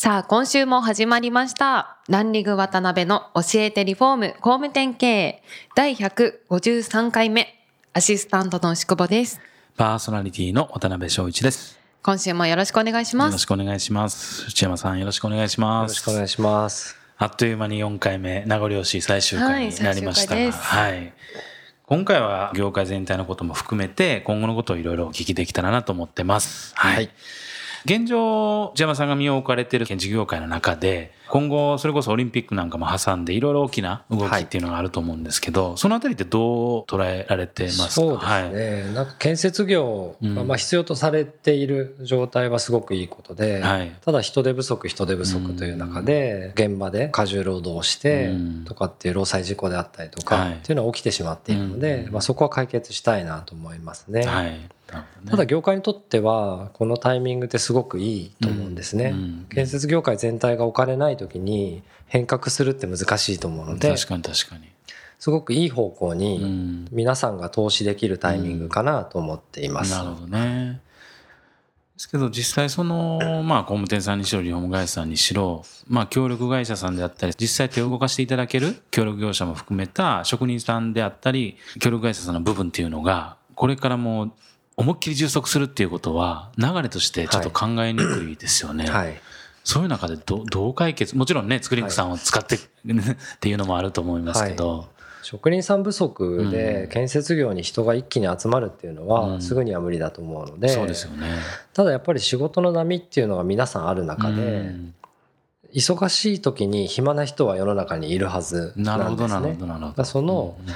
さあ今週も始まりましたランリング渡辺の教えてリフォーム工務店経営第153回目アシスタントの牛久保ですパーソナリティの渡辺翔一です。今週もよろしくお願いしますよろしくお願いします。内山さんよろしくお願いします。よろしくお願いします。あっという間に4回目、名残惜しい最終回になりましたが、はいはい。今回は業界全体のことも含めて、今後のことをいろいろお聞きできたらなと思ってます。はい。はい現状、内山さんが身を置かれている建築業界の中で、今後、それこそオリンピックなんかも挟んで、いろいろ大きな動きっていうのがあると思うんですけど、そのあたりってどう捉えられてますか？そうですはい。ね。なんか建設業がうんまあ必要とされている状態はすごくいいことで、はいただ人手不足人手不足という中で現場で過重労働をしてうんとかっていう労災事故であったりとはいかっていうのは起きてしまっているので、うんまあそこは解決したいなと思いますね。はい。ただ業界にとってはこのタイミングってすごくいいと思うんですね。うん建設業界全体がお金ない時に変革するって難しいと思うので確かに確かに。すごくいい方向うにん。皆さんが投資できるタイミングかなと思っています。なるほどね。ですけど実際その、まあ工務店さんにしろ、リフォーム会社さんにしろ、まあ協力会社さんであったり、実際手を動かしていただける協力業者も含めた職人さんであったり、協力会社さんの部分っていうのが、これからもう思いっきり充足するっていうことは、流れとしてちょっと考えにくいですよね。はい。そういう中でどどう解決もちろんね、作りさんを使って、っていうのもあると思いますけど、職人さん不足で建設業に人が一気に集まるっていうのうんはすぐには無理だと思うので、そうですよね。ただやっぱり仕事の波っていうのが皆さんある中うで、ん忙しい時に暇な人は世の中にいるはずなるほど、なんですねなるほ。ど、なるほど。だからそのうん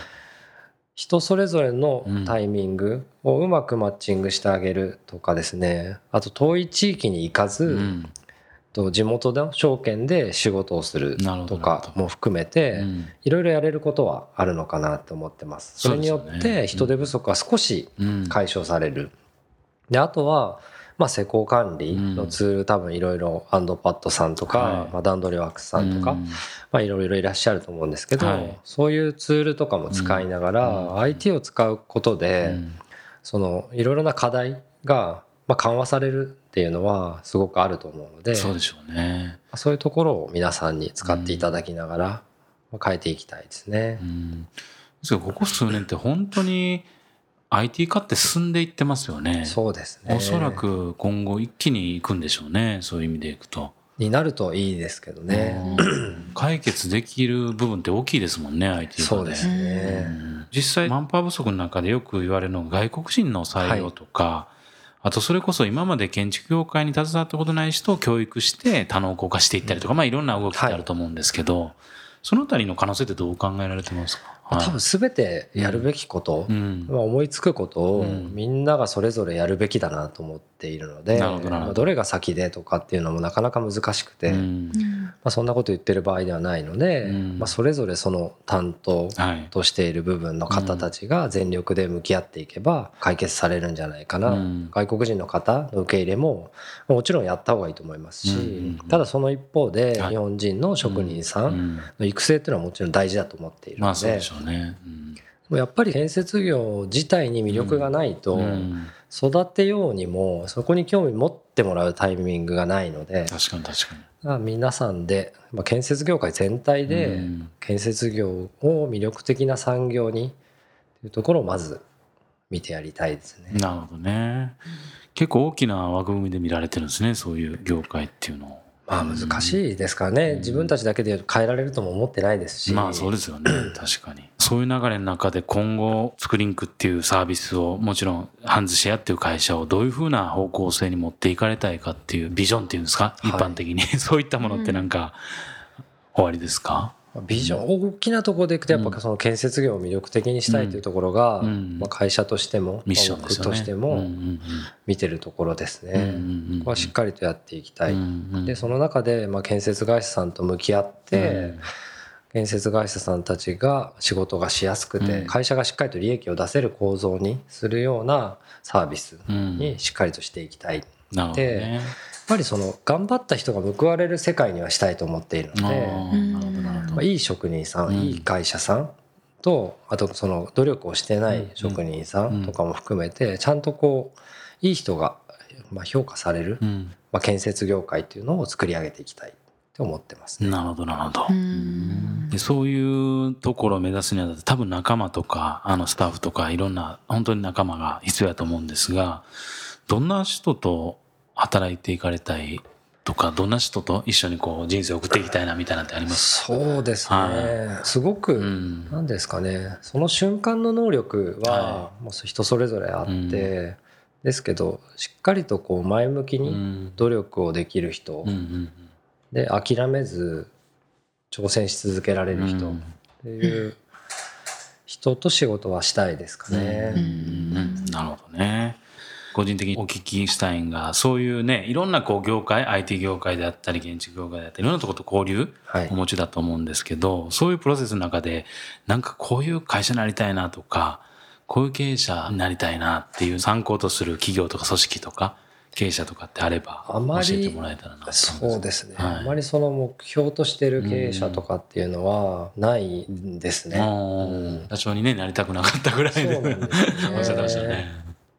人それぞれのタイミングをうまくマッチングしてあげるとかですね。あと遠い地域に行かず、うん。と地元の証券で仕事をするとかも含めて、うん。いろいろやれることはあるのかなと思ってます。それによって人手不足は少しうん。解消される。で、あとは、まあ、施工管理のツール、多分いろいろアンドパッドさんとか、はい。まあ、段取りワークスさんとか、うん。まあ、いろいろいらっしゃると思うんですけど、はい。そういうツールとかも使いながら、うん。IT を使うことで、うん。そのいろいろな課題が、まあ、緩和されるっていうのはすごくあると思うので、そうでしょうね。そういうところを皆さんに使っていただきながら、まあ変えていきたいですね。う。ん。ですここ数年って本当に IT 化って進んでいってますよね。そうですね。おそらく今後一気に行くんでしょうね。そういう意味でいくと。になるといいですけどね。うん解決できる部分って大きいですもんね、IT 化で。そうですうね。ん実際、マンパワー不足の中でよく言われるのが外国人の採用とか、あとそれこそ今まで建築業界に携わったことない人を教育して多能工化していったりとか、まあいろんな動きってあると思うんですけど、そのあたりの可能性ってどう考えられてますか？まあ多分全てやるべきこと、うん。まあ、思いつくことをうん。みんながそれぞれやるべきだなと思っているので、どれが先でとかっていうのもなかなか難しくて、まうん。あ、そんなこと言ってる場合ではないので、うん。まあ、それぞれその担当はい。としている部分の方たちが全力で向き合っていけば解決されるんじゃないかな、うん。外国人の方の受け入れももちろんやった方がいいと思いますし、うん。ただその一方ではい。日本人の職人さうん。ん。の育成っていうのはもちろん大事だと思っているのでまあやっぱり建設業自体に魅力がないとうん育てようにもそこに興味持ってもらうタイミングがないので確かに確かに。まあ皆さんでまあ建設業界全体でうん建設業を魅力的な産業にというところをまず見てやりたいですね。なるほどね。結構大きな枠組みで見られてるんですね、そういう業界っていうのを。まあ難しいですからね。自分たちだけで変えられるとも思ってないですし。まあそうですよね、確かに。そういう流れの中で今後、スクリンクっていうサービスを、もちろん、ハンズシェアっていう会社をどういうふうな方向性に持っていかれたいかっていうビジョンっていうんですか、はい一般的に。そういったものってなんか、終わりですか？ビジョン大きなところでいくとやっぱその建設業を魅力的にしたいというところが、うん。まあ、会社としても、ミッションとしてうんも見てるところですね、ここはしっかりとやっていきたい、でその中でまあ建設会社さんと向き合って、建設会社さんたちが仕事がしやすくて、うん。会社がしっかりと利益を出せる構造にするようなサービスうん。にしっかりとしていきたい、やっなるほどね。ぱりその頑張った人が報われる世界にはしたいと思っているので、まあ、いい職人さん、うん。いい会社さんとあとその努力をしてない職人さんとかも含めてちゃんとこういい人がまあ評価される、うん。まあ、建設業界っていうのを作り上げていきたいって思ってますね。なるほどなるほど。うん。でそういうところを目指すには多分仲間とかあのスタッフとかいろんな本当に仲間が必要だと思うんですがどんな人と働いていかれたいとかどんな人と一緒にこう人生を送っていきたいなみたいなのってあります？そうですね、はすごく、うん。なんですかね。その瞬間の能力ははもう人それぞれあって、うん。ですけどしっかりとこう前向きうにん。努力をできる人、うんうんで諦めず挑戦し続けられる人うん。っていう人と仕事はしたいですかね。なるほどね。個人的にお聞きしたいんがそういうねいろんなこう業界 IT 業界であったり建築業界であったりいろんなところと交流はい。お持ちだと思うんですけどそういうプロセスの中でなんかこういう会社になりたいなとかこういう経営者になりたいなっていう参考とする企業とか組織とか経営者とかってあれば教えてもらえたらなそうですね、はい。あまりその目標としてる経営者とかっていうのはないんですね。あー社長にねなりたくなかったぐらいでね。おっしゃってましたね。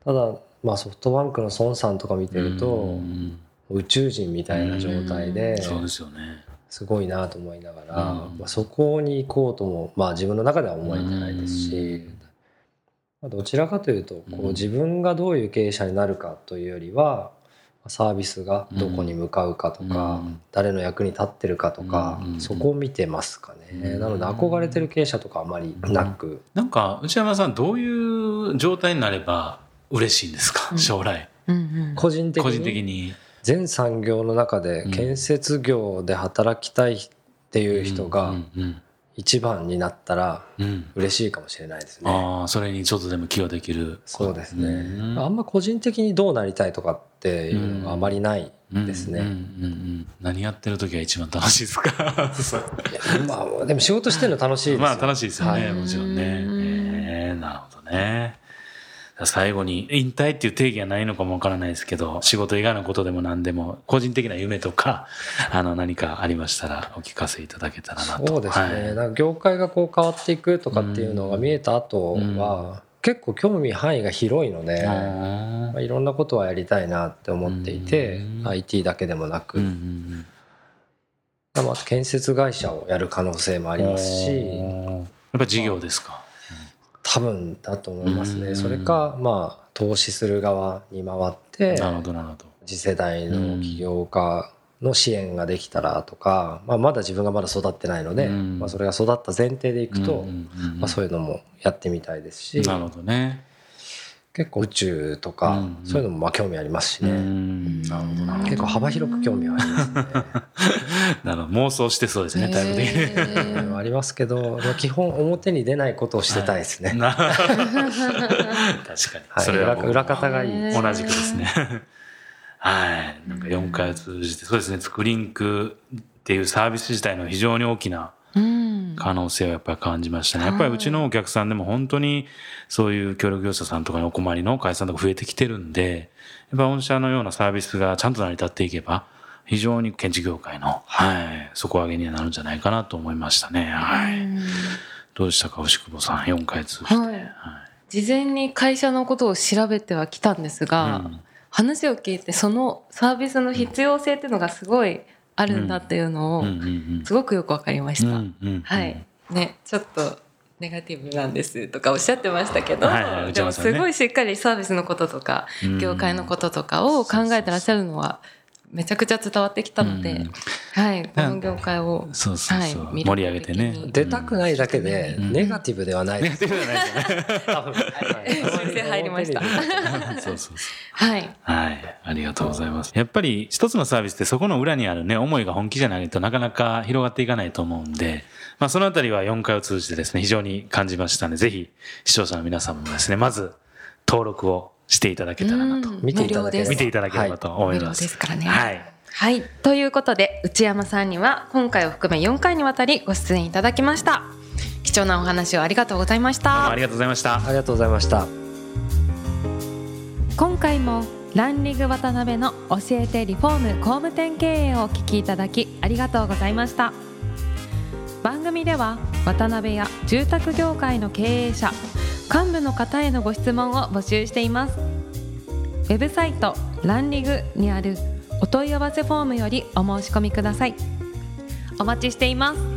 ただ、まあ、ソフトバンクの孫さんとか見てるとうん。宇宙人みたいな状態でそうですよね。すごいなと思いながら、うん。まあ、そこに行こうとも、まあ、自分の中では思えてないですし、まあどちらかというとこう自分がどういう経営者になるかというよりはサービスがどこに向かうかとか、うん。誰の役に立ってるかとか、うん。そこを見てますかね、うん。なので憧れてる経営者とかあまりなく、なんか内山さんどういう状態になれば嬉しいんですか、うん。将来。うんうん。個人的個人的に。に。全産業の中でうん建設業で働きたいっていう人うがんうん。一番になったらうん。うん嬉しいかもしれないですね。ああそれにちょっとでも寄与できる。そうですね、うん。あんま個人的にどうなりたいとかっていうのがあまりないですね、うんうんうんうん。何やってる時が一番楽しいですか？まあでも仕事してるの楽しいですよ。まあ楽しいですよね、はい。もちろんね。うん。えーなるほどね。最後に引退っていう定義はないのかもわからないですけど仕事以外のことでも何でも個人的な夢とかあの何かありましたらお聞かせいただけたらなと。そうですね、はい。なんか業界がこう変わっていくとかっていうのが見えた後は、結構興味範囲が広いので、あまあ、いろんなことはやりたいなって思っていて、うん。IT だけでもなく、ーうんうん。まあ、建設会社をやる可能性もあうんりますしやっぱ事業ですか？多分だと思いますうん。ねそれかまあ投資する側に回ってなるほどなるほど。次世代の起業家の支援ができたらとか、まあ、まだ自分がまだ育ってないので、うん。まあ、それが育った前提でいくと、まあ、そういうのもやってみたいですし。なるほどね。結構宇宙とか、うんそういうのもまあ興味ありますしうね、んなるほどなるほど。結構幅広く興味はありますね。なるほど妄想してそうですねタイプ的に。ありますけど、まあ、基本表に出ないことをしてたいですね。な確かに、はい、それは裏裏方がいいです。同じくですね。はい。なんか4回を通じて、そうですね、スクリンクっていうサービス自体の非常に大きなうん可能性をやっぱり感じましたね。はいやっぱりうちのお客さんでも本当にそういう協力業者さんとかにお困りの会社さんとか増えてきてるんで、やっぱ御社のようなサービスがちゃんと成り立っていけば、非常に建築業界の、はい、底上げにはなるんじゃないかなと思いましたね。はい。どうでしたか、牛久保さん、4回通じて。はい事前に会社のことを調べてはきたんですが、うん話を聞いてそのサービスの必要性っていうのがすごいあるんだっていうのをすごくよくわかりました。はい。ね、ちょっとネガティブなんですとかおっしゃってましたけど、でもすごいしっかりサービスのこととか、うん業界のこととかを考えてらっしゃるのはめちゃくちゃ伝わってきたので、うん。はいこの業界をそうそうそう、はい盛り上げてね出たくないだけでうん。ネガティブではない。ネですガティブじゃないですね。多分。はい。修正入りましたそうそうそう。はい。はい、ありがとうございます。やっぱり一つのサービスってそこの裏にあるね、思いが本気じゃないとなかなか広がっていかないと思うんで、まあそのあたりは4回を通じてですね、非常に感じましたので、ぜひ視聴者の皆さんもですね、まず登録をしていただけたらなと、うん。見ていただければ。見ていただければと思い。無料ます。ですからね。はい。はい。ということで内山さんには今回を含め4回にわたりご出演いただきました。貴重なお話をありがとうございました。ありがとうございました。ありがとうございました。今回もランリング渡辺の教えてリフォーム工務店経営をお聞きいただきありがとうございました。番組では渡辺や住宅業界の経営者幹部の方へのご質問を募集しています。ウェブサイトランリグにあるお問い合わせフォームよりお申し込みください。お待ちしています。